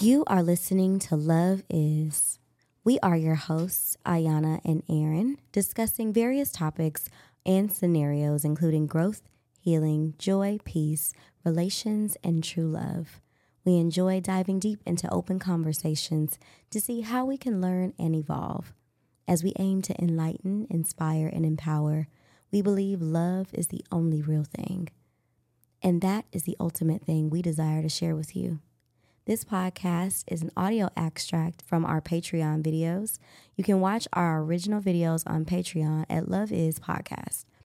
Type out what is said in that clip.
You are listening to Love Is. We are your hosts, Ayona and Aarin, discussing various topics and scenarios, including growth, healing, joy, peace, relations, and true love. We enjoy diving deep into open conversations to see how we can learn and evolve. As we aim to enlighten, inspire, and empower, we believe love is the only real thing. And that is the ultimate thing we desire to share with you. This podcast is an audio extract from our Patreon videos. You can watch our original videos on Patreon at Love Is Podcast.